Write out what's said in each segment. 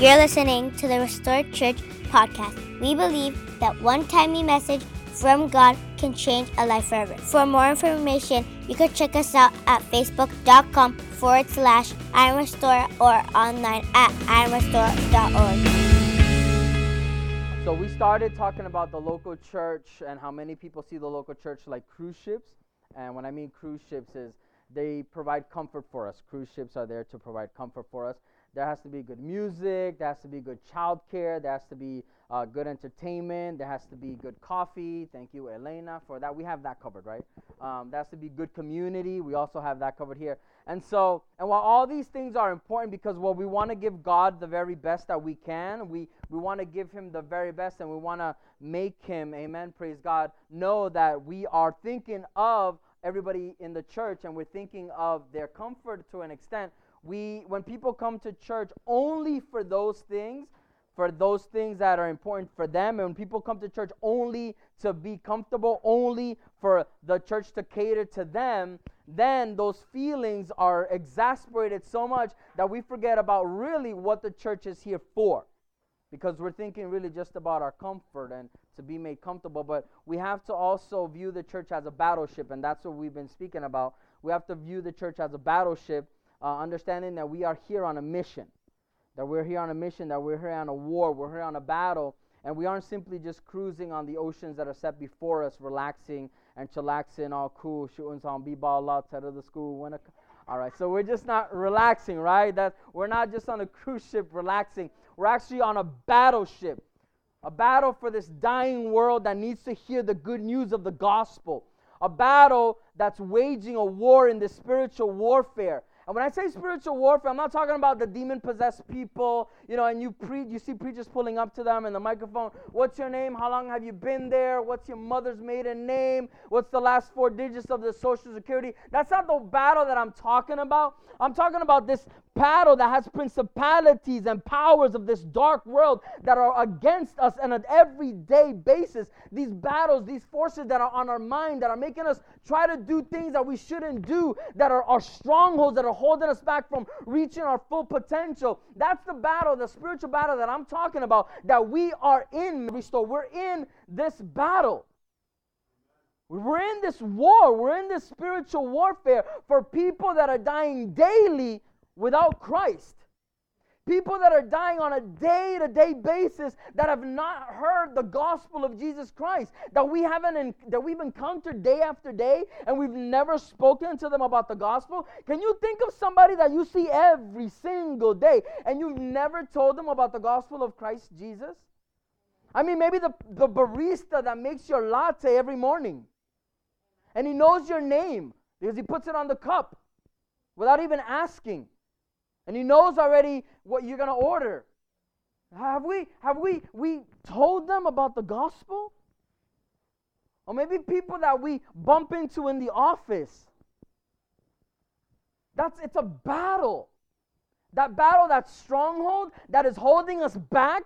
You're listening to the Restored Church podcast. We believe that one timely message from God can change a life forever. For more information, you can check us out at facebook.com forward slash Iron Restore or online at ironrestore.org. So we started talking about the local church and how many people see the local church like cruise ships. And when I mean cruise ships is they provide comfort for us. Cruise ships are there to provide comfort for us. There has to be good music. There has to be good childcare. There has to be uh, good entertainment. There has to be good coffee. Thank you, Elena, for that. We have that covered, right? Um, there has to be good community. We also have that covered here. And so, and while all these things are important because well, we want to give God the very best that we can, we, we want to give Him the very best and we want to make Him, amen, praise God, know that we are thinking of everybody in the church and we're thinking of their comfort to an extent we when people come to church only for those things for those things that are important for them and when people come to church only to be comfortable only for the church to cater to them then those feelings are exasperated so much that we forget about really what the church is here for. Because we're thinking really just about our comfort and to be made comfortable but we have to also view the church as a battleship and that's what we've been speaking about. We have to view the church as a battleship uh, understanding that we are here on a mission, that we're here on a mission, that we're here on a war, we're here on a battle, and we aren't simply just cruising on the oceans that are set before us, relaxing and chillaxing, all cool, shooting some b-ball lots out of the school. When a, all right, so we're just not relaxing, right? That we're not just on a cruise ship relaxing. We're actually on a battleship, a battle for this dying world that needs to hear the good news of the gospel, a battle that's waging a war in this spiritual warfare and when I say spiritual warfare, I'm not talking about the demon possessed people, you know, and you pre- you see preachers pulling up to them in the microphone. What's your name? How long have you been there? What's your mother's maiden name? What's the last four digits of the social security? That's not the battle that I'm talking about. I'm talking about this battle that has principalities and powers of this dark world that are against us on an everyday basis. These battles, these forces that are on our mind, that are making us try to do things that we shouldn't do, that are our strongholds, that are holding us back from reaching our full potential. That's the battle, the spiritual battle that I'm talking about, that we are in. Restore. We're in this battle. We're in this war. We're in this spiritual warfare for people that are dying daily without Christ. People that are dying on a day to day basis that have not heard the gospel of Jesus Christ, that we haven't, that we've encountered day after day and we've never spoken to them about the gospel. Can you think of somebody that you see every single day and you've never told them about the gospel of Christ Jesus? I mean, maybe the, the barista that makes your latte every morning and he knows your name because he puts it on the cup without even asking and he knows already what you're going to order. Have we have we we told them about the gospel? Or maybe people that we bump into in the office. That's it's a battle. That battle, that stronghold that is holding us back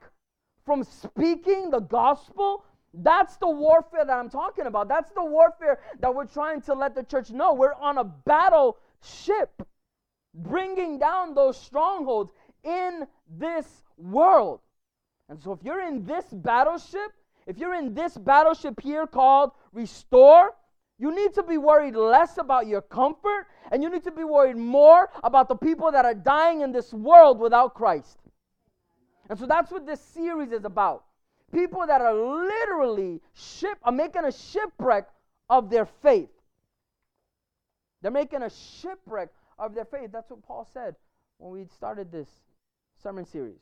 from speaking the gospel, that's the warfare that I'm talking about. That's the warfare that we're trying to let the church know. We're on a battleship bringing down those strongholds in this world. And so, if you're in this battleship, if you're in this battleship here called Restore, you need to be worried less about your comfort and you need to be worried more about the people that are dying in this world without Christ. And so that's what this series is about. People that are literally ship are making a shipwreck of their faith. They're making a shipwreck of their faith. That's what Paul said when we started this sermon series.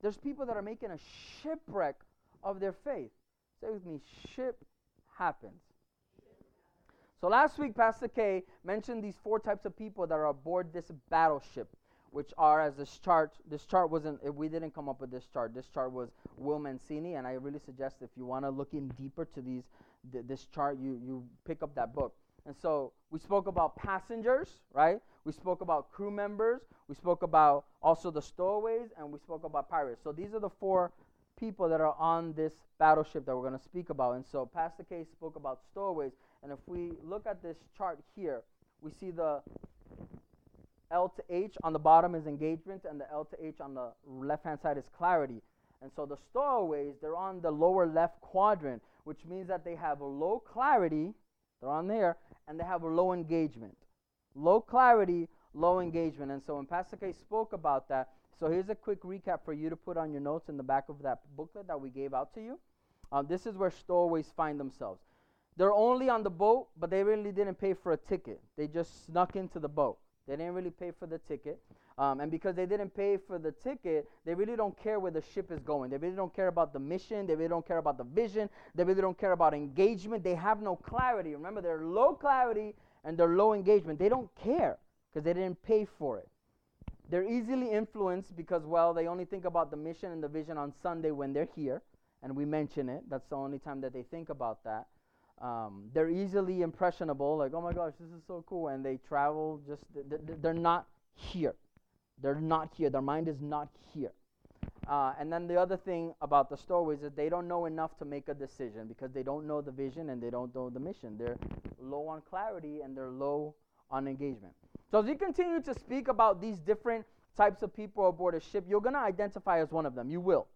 There's people that are making a shipwreck of their faith. Say with me, ship happens. So last week, Pastor K mentioned these four types of people that are aboard this battleship, which are as this chart. This chart wasn't. Eh, we didn't come up with this chart. This chart was Will Mancini, and I really suggest if you want to look in deeper to these, th- this chart, you you pick up that book. And so we spoke about passengers, right? We spoke about crew members. We spoke about also the stowaways, and we spoke about pirates. So these are the four people that are on this battleship that we're going to speak about. And so Pastor K spoke about stowaways. And if we look at this chart here, we see the L to H on the bottom is engagement, and the L to H on the left hand side is clarity. And so the stowaways, they're on the lower left quadrant, which means that they have a low clarity, they're on there, and they have a low engagement. Low clarity, low engagement. And so when Pastor K spoke about that, so here's a quick recap for you to put on your notes in the back of that booklet that we gave out to you. Um, this is where stowaways find themselves. They're only on the boat, but they really didn't pay for a ticket. They just snuck into the boat. They didn't really pay for the ticket. Um, and because they didn't pay for the ticket, they really don't care where the ship is going. They really don't care about the mission. They really don't care about the vision. They really don't care about engagement. They have no clarity. Remember, they're low clarity and they're low engagement. They don't care because they didn't pay for it. They're easily influenced because, well, they only think about the mission and the vision on Sunday when they're here, and we mention it. That's the only time that they think about that. Um, they're easily impressionable, like, oh my gosh, this is so cool, and they travel just, they're not here. They're not here. Their mind is not here. Uh, and then the other thing about the stowaways is they don't know enough to make a decision because they don't know the vision and they don't know the mission. They're low on clarity and they're low on engagement. So as you continue to speak about these different types of people aboard a ship, you're going to identify as one of them. You will.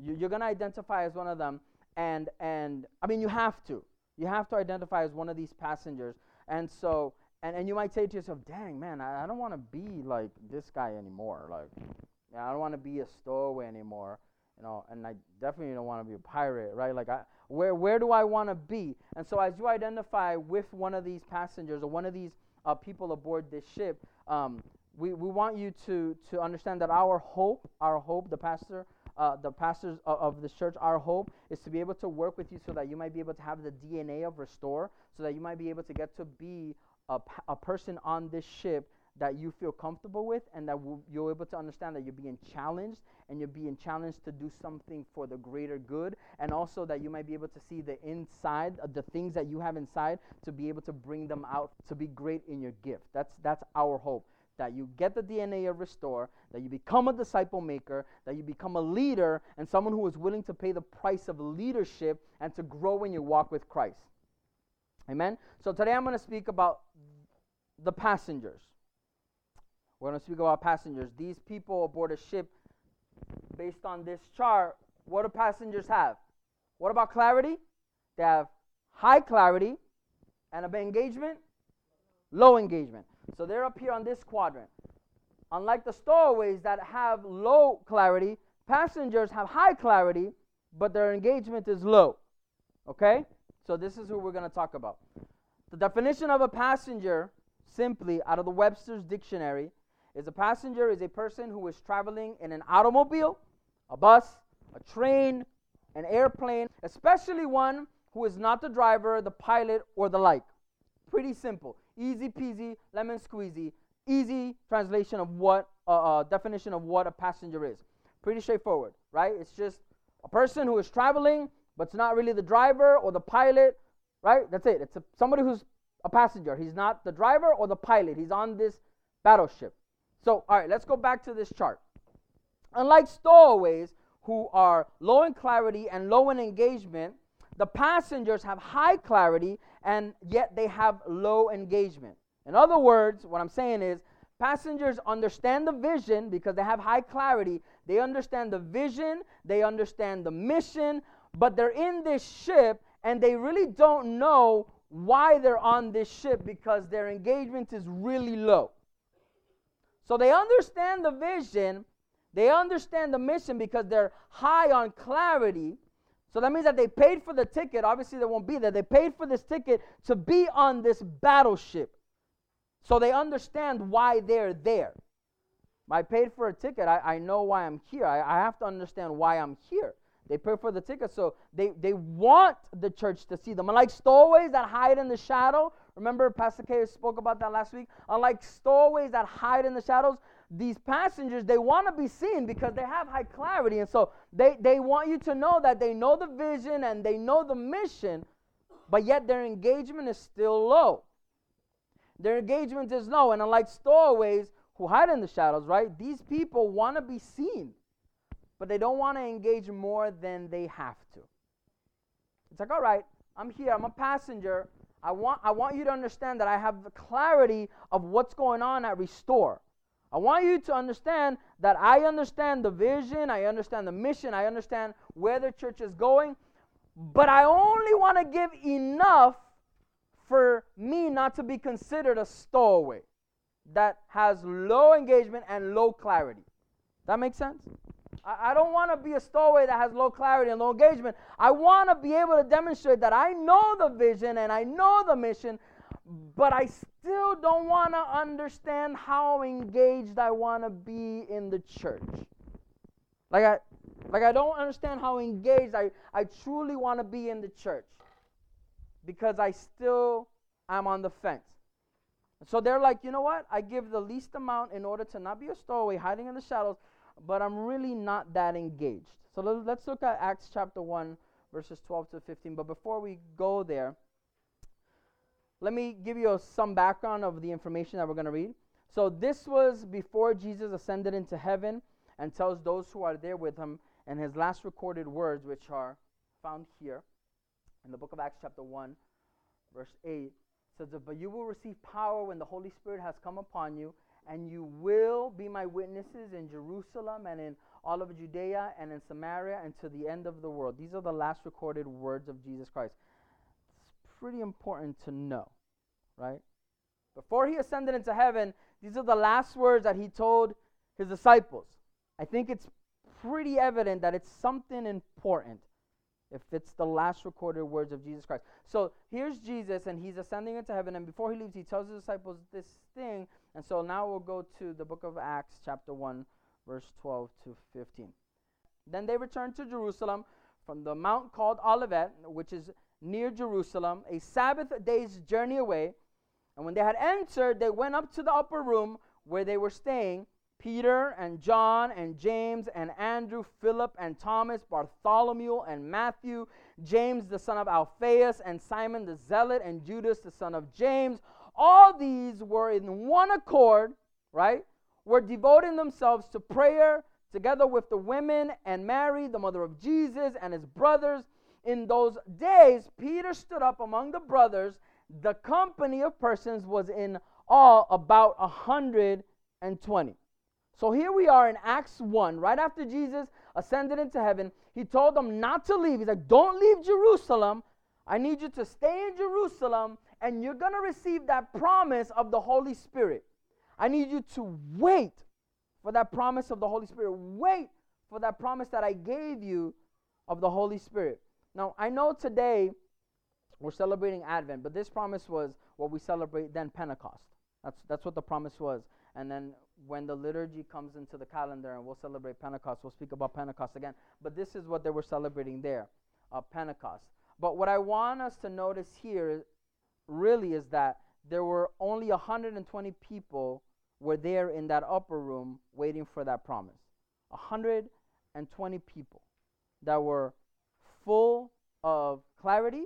You're going to identify as one of them. And, and I mean, you have to. You have to identify as one of these passengers. And so and, and you might say to yourself, dang, man, I, I don't want to be like this guy anymore. Like, yeah, I don't want to be a stowaway anymore. You know, and I definitely don't want to be a pirate, right? Like, I, where, where do I want to be? And so, as you identify with one of these passengers or one of these uh, people aboard this ship, um, we, we want you to, to understand that our hope, our hope, the pastor, uh, the pastors of, of the church, our hope is to be able to work with you so that you might be able to have the DNA of Restore, so that you might be able to get to be a, a person on this ship that you feel comfortable with and that you're able to understand that you're being challenged and you're being challenged to do something for the greater good and also that you might be able to see the inside uh, the things that you have inside to be able to bring them out to be great in your gift. That's that's our hope that you get the DNA of restore that you become a disciple maker that you become a leader and someone who is willing to pay the price of leadership and to grow in your walk with Christ Amen. So today I'm going to speak about the passengers. We're going to speak about passengers. These people aboard a ship, based on this chart, what do passengers have? What about clarity? They have high clarity and of engagement, low engagement. So they're up here on this quadrant. Unlike the stowaways that have low clarity, passengers have high clarity, but their engagement is low. Okay? So this is who we're going to talk about. The definition of a passenger, simply out of the Webster's dictionary, is a passenger is a person who is traveling in an automobile, a bus, a train, an airplane, especially one who is not the driver, the pilot, or the like. Pretty simple. Easy peasy, lemon squeezy. Easy translation of what, uh, uh, definition of what a passenger is. Pretty straightforward, right? It's just a person who is traveling but it's not really the driver or the pilot, right? That's it. It's a, somebody who's a passenger. He's not the driver or the pilot. He's on this battleship. So, all right, let's go back to this chart. Unlike stowaways, who are low in clarity and low in engagement, the passengers have high clarity and yet they have low engagement. In other words, what I'm saying is passengers understand the vision because they have high clarity. They understand the vision, they understand the mission, but they're in this ship and they really don't know why they're on this ship because their engagement is really low. So they understand the vision, they understand the mission because they're high on clarity. So that means that they paid for the ticket. Obviously, they won't be there. They paid for this ticket to be on this battleship. So they understand why they're there. I paid for a ticket. I, I know why I'm here. I, I have to understand why I'm here. They paid for the ticket, so they, they want the church to see them. Unlike stowaways that hide in the shadow, remember Pastor K spoke about that last week? Unlike stowaways that hide in the shadows, these passengers, they want to be seen because they have high clarity. And so they, they want you to know that they know the vision and they know the mission, but yet their engagement is still low. Their engagement is low. And unlike stowaways who hide in the shadows, right, these people want to be seen but they don't want to engage more than they have to. It's like, all right, I'm here, I'm a passenger. I want, I want you to understand that I have the clarity of what's going on at Restore. I want you to understand that I understand the vision, I understand the mission, I understand where the church is going, but I only want to give enough for me not to be considered a stowaway that has low engagement and low clarity. That makes sense? I, don't want to be a stowaway that has low clarity and low engagement. I want to be able to demonstrate that I know the vision and I know the mission, but I still don't want to understand how engaged I want to be in the church. Like I like I don't understand how engaged I, I truly want to be in the church because I still am on the fence. So they're like, you know what? I give the least amount in order to not be a stowaway hiding in the shadows, but I'm really not that engaged. So let's look at Acts chapter 1, verses 12 to 15. But before we go there, let me give you some background of the information that we're going to read. So, this was before Jesus ascended into heaven and tells those who are there with him and his last recorded words, which are found here in the book of Acts, chapter 1, verse 8, says, But you will receive power when the Holy Spirit has come upon you, and you will be my witnesses in Jerusalem and in all of Judea and in Samaria and to the end of the world. These are the last recorded words of Jesus Christ pretty important to know, right? Before he ascended into heaven, these are the last words that he told his disciples. I think it's pretty evident that it's something important if it's the last recorded words of Jesus Christ. So here's Jesus, and he's ascending into heaven, and before he leaves, he tells his disciples this thing. And so now we'll go to the book of Acts, chapter 1, verse 12 to 15. Then they returned to Jerusalem from the mount called Olivet, which is near Jerusalem, a Sabbath day's journey away. And when they had entered, they went up to the upper room where they were staying. Peter and John and James and Andrew, Philip and Thomas, Bartholomew and Matthew, James the son of Alphaeus, and Simon the Zealot, and Judas the son of James. All these were in one accord, right? Were devoting themselves to prayer together with the women and Mary, the mother of Jesus, and his brothers in those days, Peter stood up among the brothers. The company of persons was in all about a 120. So here we are in Acts 1, right after Jesus ascended into heaven. He told them not to leave. He's like, Don't leave Jerusalem. I need you to stay in Jerusalem, and you're going to receive that promise of the Holy Spirit. I need you to wait for that promise of the Holy Spirit. Wait for that promise that I gave you of the Holy Spirit. Now, I know today we're celebrating Advent, but this promise was what we celebrate then Pentecost. That's, that's what the promise was. And then when the liturgy comes into the calendar and we'll celebrate Pentecost, we'll speak about Pentecost again. But this is what they were celebrating there uh, Pentecost. But what I want us to notice here really is that there were only 120 people were there in that upper room waiting for that promise. 120 people that were full of clarity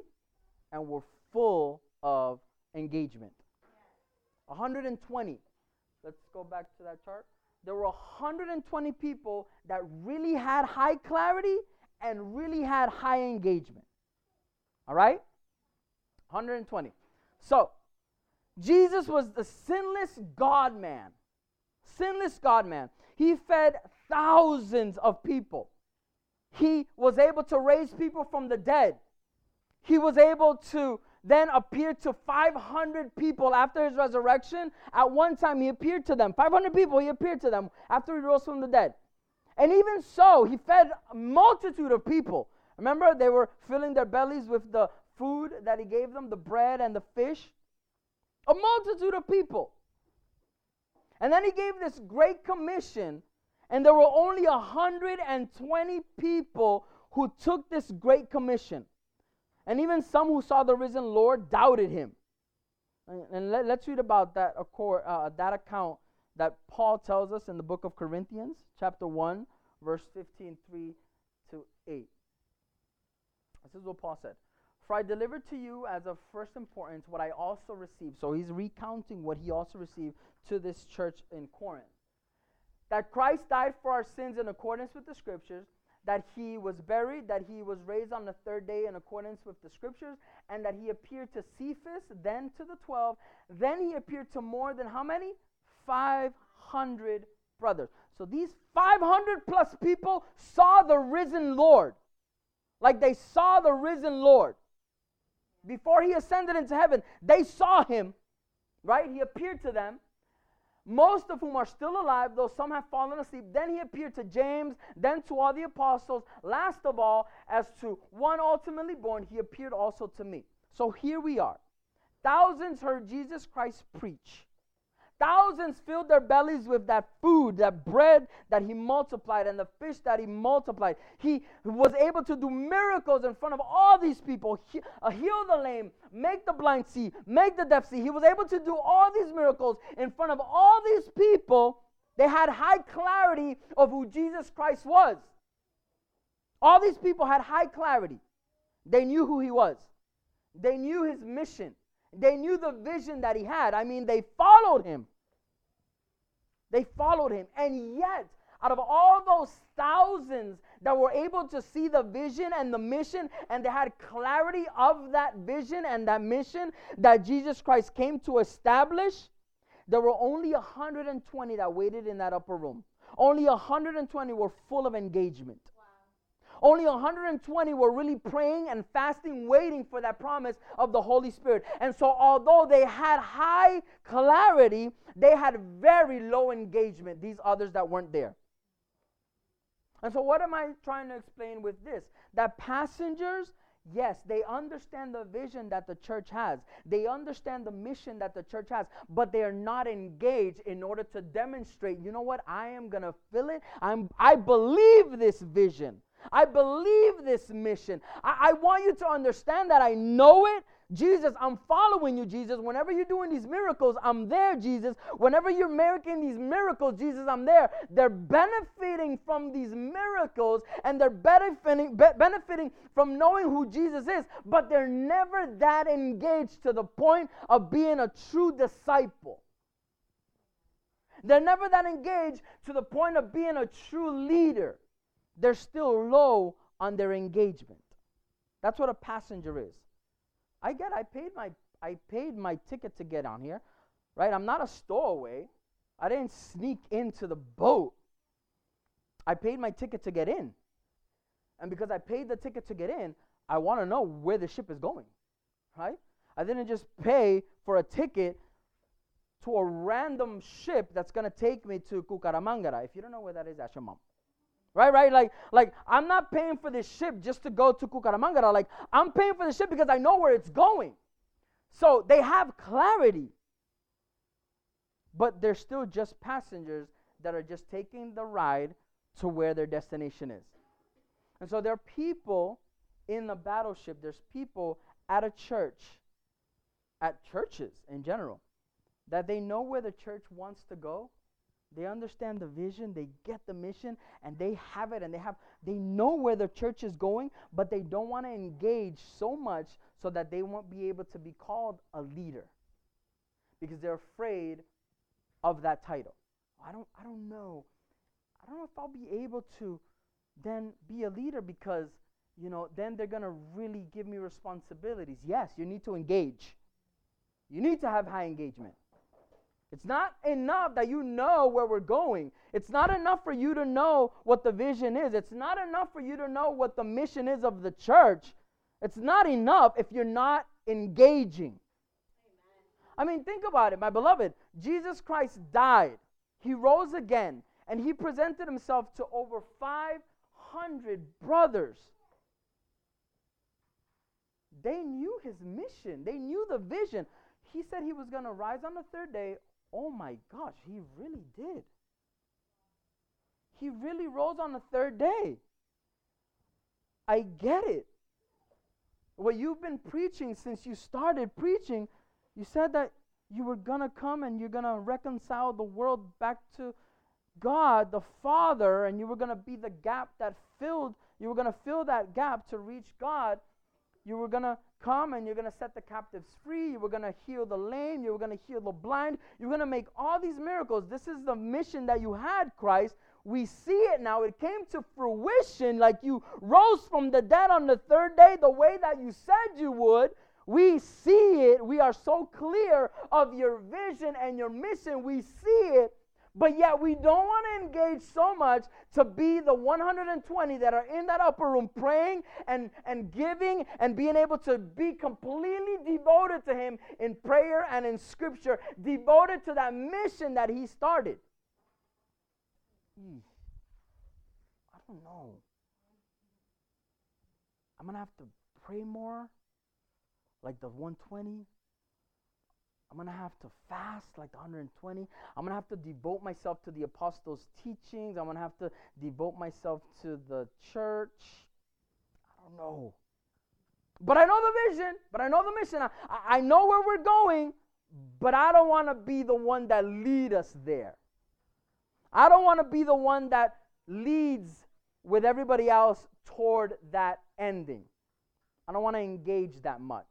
and were full of engagement. 120. Let's go back to that chart. There were 120 people that really had high clarity and really had high engagement. All right? 120. So, Jesus was the sinless God man. Sinless God man. He fed thousands of people. He was able to raise people from the dead. He was able to then appear to 500 people after his resurrection. At one time, he appeared to them. 500 people, he appeared to them after he rose from the dead. And even so, he fed a multitude of people. Remember, they were filling their bellies with the food that he gave them, the bread and the fish. A multitude of people. And then he gave this great commission and there were only 120 people who took this great commission. And even some who saw the risen Lord doubted him. And, let, us read about that, uh, that account that Paul tells us in the book of Corinthians, chapter 1, verse 15, 3 to 8. This is what Paul said. For I delivered to you as of first importance what I also received. So he's recounting what he also received to this church in Corinth that Christ died for our sins in accordance with the scriptures, that he was buried, that he was raised on the third day in accordance with the scriptures, and that he appeared to Cephas, then to the twelve, then he appeared to more than how many? 500 500 brothers. So these 500 plus people saw the risen Lord. Like they saw the risen Lord. Before he ascended into heaven, they saw him, right? He appeared to them most of whom are still alive, though some have fallen asleep. Then he appeared to James, then to all the apostles. Last of all, as to one ultimately born, he appeared also to me. So here we are. Thousands heard Jesus Christ preach. Thousands filled their bellies with that food, that bread that he multiplied, and the fish that he multiplied. He was able to do miracles in front of all these people he, uh, heal the lame, make the blind see, make the deaf see. He was able to do all these miracles in front of all these people. They had high clarity of who Jesus Christ was. All these people had high clarity. They knew who he was, they knew his mission. They knew the vision that he had. I mean, they followed him. They followed him. And yet, out of all those thousands that were able to see the vision and the mission, and they had clarity of that vision and that mission that Jesus Christ came to establish, there were only 120 that waited in that upper room. Only 120 were full of engagement. Only 120 were really praying and fasting, waiting for that promise of the Holy Spirit. And so, although they had high clarity, they had very low engagement, these others that weren't there. And so, what am I trying to explain with this? That passengers, yes, they understand the vision that the church has, they understand the mission that the church has, but they are not engaged in order to demonstrate, you know what, I am going to fill it. I'm, I believe this vision. I believe this mission. I, I want you to understand that I know it. Jesus, I'm following you, Jesus. Whenever you're doing these miracles, I'm there, Jesus. Whenever you're making these miracles, Jesus, I'm there. They're benefiting from these miracles and they're benefiting, be- benefiting from knowing who Jesus is, but they're never that engaged to the point of being a true disciple. They're never that engaged to the point of being a true leader they're still low on their engagement. That's what a passenger is. I get I paid my I paid my ticket to get on here, right? I'm not a stowaway. I didn't sneak into the boat. I paid my ticket to get in. And because I paid the ticket to get in, I want to know where the ship is going. Right? I didn't just pay for a ticket to a random ship that's going to take me to Cucaramangara. If you don't know where that is, ask your mom. Right, right? Like, like I'm not paying for this ship just to go to Cucaramangara. Like, I'm paying for the ship because I know where it's going. So they have clarity. But they're still just passengers that are just taking the ride to where their destination is. And so there are people in the battleship, there's people at a church, at churches in general, that they know where the church wants to go, they understand the vision, they get the mission, and they have it, and they have they know where the church is going, but they don't want to engage so much so that they won't be able to be called a leader. Because they're afraid of that title. I don't I don't know. I don't know if I'll be able to then be a leader because you know, then they're going to really give me responsibilities. Yes, you need to engage. You need to have high engagement. It's not enough that you know where we're going. It's not enough for you to know what the vision is. It's not enough for you to know what the mission is of the church. It's not enough if you're not engaging. I mean, think about it, my beloved. Jesus Christ died, he rose again, and he presented himself to over 500 brothers. They knew his mission, they knew the vision. He said he was going to rise on the third day oh my gosh, he really did. He really rose on the third day. I get it. What you've been preaching since you started preaching, you said that you were going to come and you're going to reconcile the world back to God, the Father, and you were going to be the gap that filled, you were going to fill that gap to reach God. You were going to come and you're going to set the captives free. You were going to heal the lame. You were going to heal the blind. You're going to make all these miracles. This is the mission that you had, Christ. We see it now. It came to fruition like you rose from the dead on the third day the way that you said you would. We see it. We are so clear of your vision and your mission. We see it. But yet we don't want to engage so much to be the 120 that are in that upper room praying and, and giving and being able to be completely devoted to Him in prayer and in Scripture, devoted to that mission that He started. Hmm. I don't know. I'm going to have to pray more, like the 120. I'm going to have to fast like the 120. I'm going to have to devote myself to the apostles' teachings. I'm going to have to devote myself to the church. I don't know. But I know the vision, but I know the mission. I, I know where we're going, but I don't want to be the one that lead us there. I don't want to be the one that leads with everybody else toward that ending. I don't want to engage that much.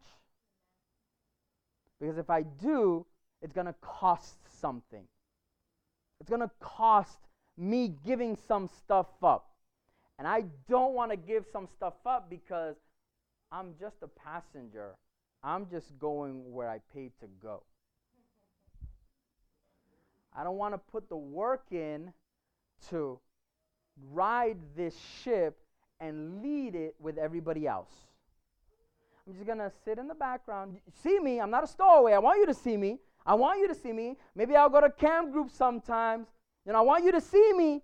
Because if I do, it's going to cost something. It's going to cost me giving some stuff up. And I don't want to give some stuff up because I'm just a passenger. I'm just going where I paid to go. I don't want to put the work in to ride this ship and lead it with everybody else. I'm just going to sit in the background. See me. I'm not a stowaway. I want you to see me. I want you to see me. Maybe I'll go to camp group sometimes. You know, I want you to see me.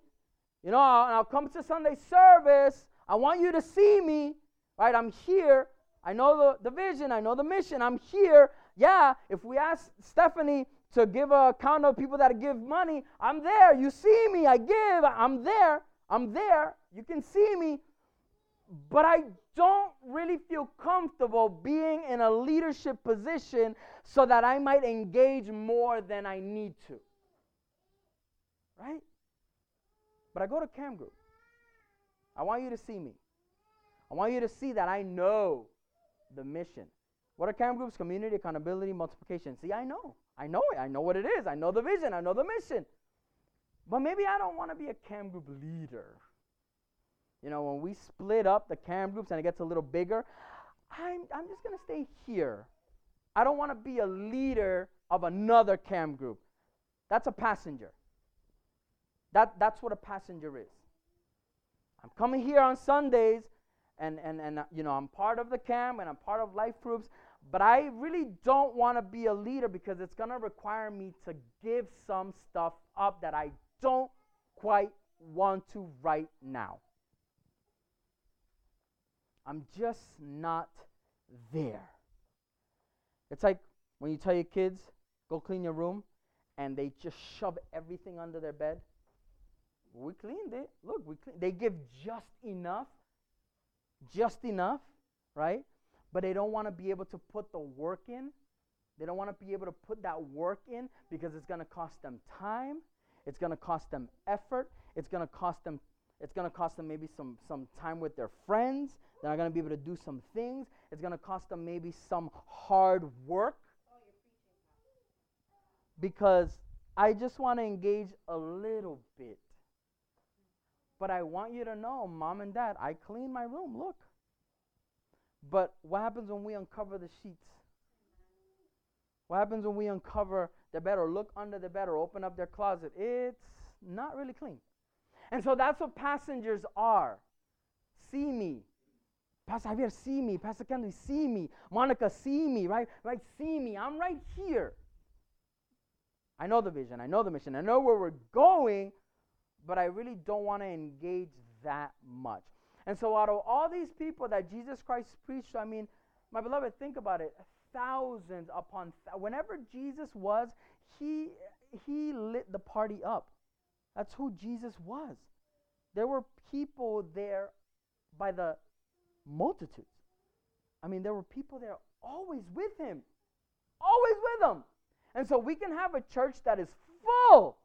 You know, I'll, I'll come to Sunday service. I want you to see me. Right? I'm here. I know the, the vision. I know the mission. I'm here. Yeah, if we ask Stephanie to give a count of people that give money, I'm there. You see me. I give. I'm there. I'm there. You can see me. But I don't really feel comfortable being in a leadership position so that I might engage more than I need to. Right? But I go to camp group. I want you to see me. I want you to see that I know the mission. What are camp groups? Community, accountability, multiplication. See, I know. I know it. I know what it is. I know the vision. I know the mission. But maybe I don't want to be a camp group leader. You know, when we split up the camp groups and it gets a little bigger, I'm, I'm just going to stay here. I don't want to be a leader of another camp group. That's a passenger. That, that's what a passenger is. I'm coming here on Sundays, and, and, and uh, you know, I'm part of the camp and I'm part of life groups, but I really don't want to be a leader because it's going to require me to give some stuff up that I don't quite want to right now. I'm just not there. It's like when you tell your kids, go clean your room, and they just shove everything under their bed. We cleaned it. Look, we clean. They give just enough, just enough, right? But they don't want to be able to put the work in. They don't want to be able to put that work in because it's going to cost them time. It's going to cost them effort. It's going to cost them. It's going to cost them maybe some some time with their friends. They're not going to be able to do some things. It's going to cost them maybe some hard work. Because I just want to engage a little bit. But I want you to know, mom and dad, I clean my room. Look. But what happens when we uncover the sheets? What happens when we uncover the bed or look under the bed or open up their closet? It's not really clean. And so that's what passengers are. See me, Pastor Javier, see me. Pastor Kennedy, see me. Monica, see me, right? Right, see me. I'm right here. I know the vision. I know the mission. I know where we're going, but I really don't want to engage that much. And so, out of all these people that Jesus Christ preached, I mean, my beloved, think about it. Thousands upon th- whenever Jesus was, he he lit the party up. That's who Jesus was. There were people there by the multitudes. I mean, there were people there always with him, always with him. And so we can have a church that is full.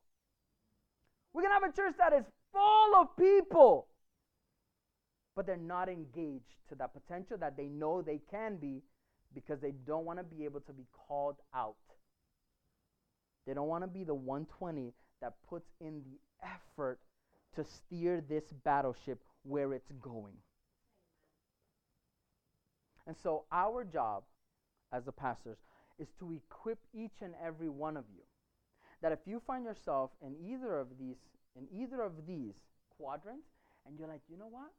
We can have a church that is full of people, but they're not engaged to that potential that they know they can be because they don't want to be able to be called out. They don't want to be the 120 that puts in the effort to steer this battleship where it's going. And so, our job as the pastors is to equip each and every one of you that if you find yourself in either of these in either of these quadrants and you're like, you know what?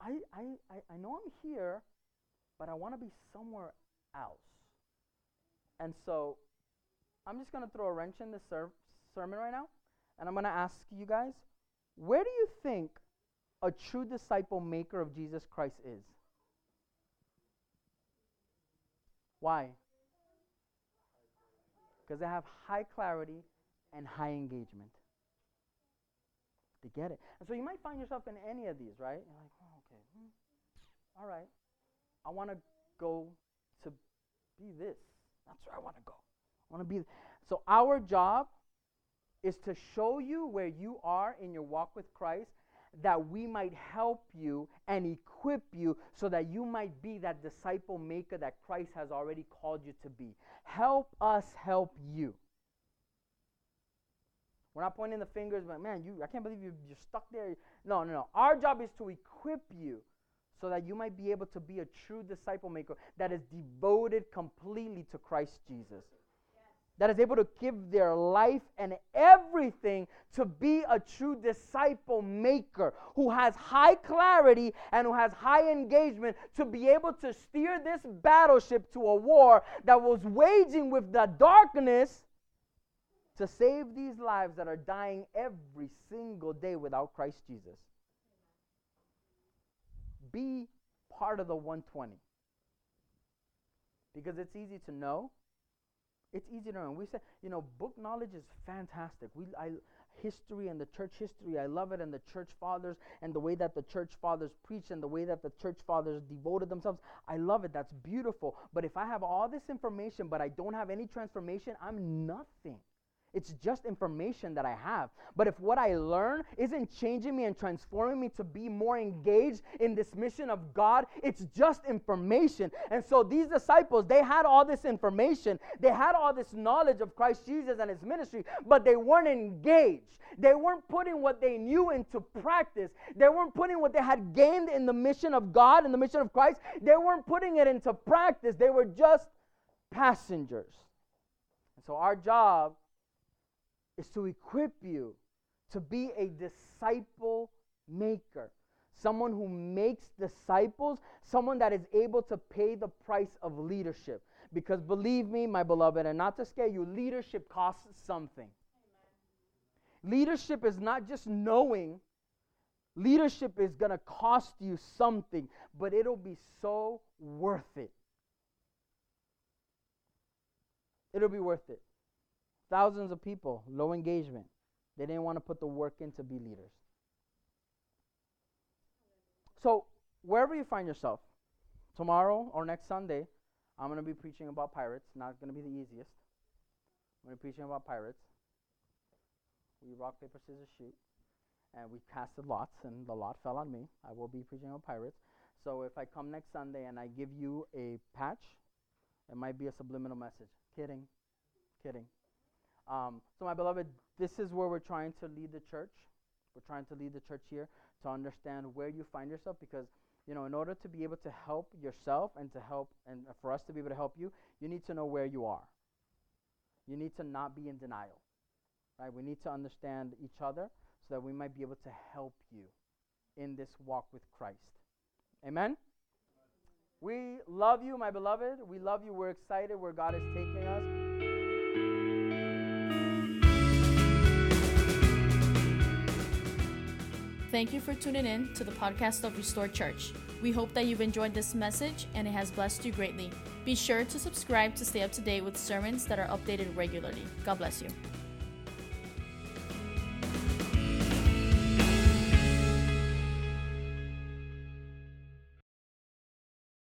I I, I, I know I'm here, but I want to be somewhere else. And so I'm just going to throw a wrench in the ser- sermon right now, and I'm going to ask you guys, where do you think a true disciple maker of Jesus Christ is? Why? Because they have high clarity and high engagement. They get it. And so you might find yourself in any of these, right? You're like, oh, okay. Hmm. All right. I want to go to be this. That's where I want to go. I want to be. So our job is to show you where you are in your walk with Christ that we might help you and equip you so that you might be that disciple maker that Christ has already called you to be. Help us help you. We're not pointing the fingers, but man, you I can't believe you, you're stuck there. No, no, no. Our job is to equip you so that you might be able to be a true disciple maker that is devoted completely to Christ Jesus. That is able to give their life and everything to be a true disciple maker who has high clarity and who has high engagement to be able to steer this battleship to a war that was waging with the darkness to save these lives that are dying every single day without Christ Jesus be part of the 120. Because it's easy to know. It's easy to. And we said, you know, book knowledge is fantastic. We, I, history and the church history, I love it, and the church fathers and the way that the church fathers preached and the way that the church fathers devoted themselves. I love it. That's beautiful. But if I have all this information, but I don't have any transformation, I'm nothing. It's just information that I have. But if what I learn isn't changing me and transforming me to be more engaged in this mission of God, it's just information. And so these disciples, they had all this information, they had all this knowledge of Christ Jesus and his ministry, but they weren't engaged. They weren't putting what they knew into practice. They weren't putting what they had gained in the mission of God and the mission of Christ. They weren't putting it into practice. They were just passengers. And so our job is to equip you to be a disciple maker. Someone who makes disciples, someone that is able to pay the price of leadership. Because believe me, my beloved, and not to scare you, leadership costs something. Amen. Leadership is not just knowing, leadership is going to cost you something, but it'll be so worth it. It'll be worth it. Thousands of people, low engagement. They didn't want to put the work in to be leaders. So, wherever you find yourself, tomorrow or next Sunday, I'm going to be preaching about pirates. Not going to be the easiest. I'm going to be preaching about pirates. We rock, paper, scissors, shoot. And we casted lots, and the lot fell on me. I will be preaching about pirates. So if I come next Sunday and I give you a patch, it might be a subliminal message. Kidding. Kidding. Um, so, my beloved, this is where we're trying to lead the church. We're trying to lead the church here to understand where you find yourself because, you know, in order to be able to help yourself and to help, and for us to be able to help you, you need to know where you are. You need to not be in denial, right? We need to understand each other so that we might be able to help you in this walk with Christ. Amen? We love you, my beloved. We love you. We're excited where God is taking us. Thank you for tuning in to the podcast of Restored Church. We hope that you've enjoyed this message and it has blessed you greatly. Be sure to subscribe to stay up to date with sermons that are updated regularly. God bless you.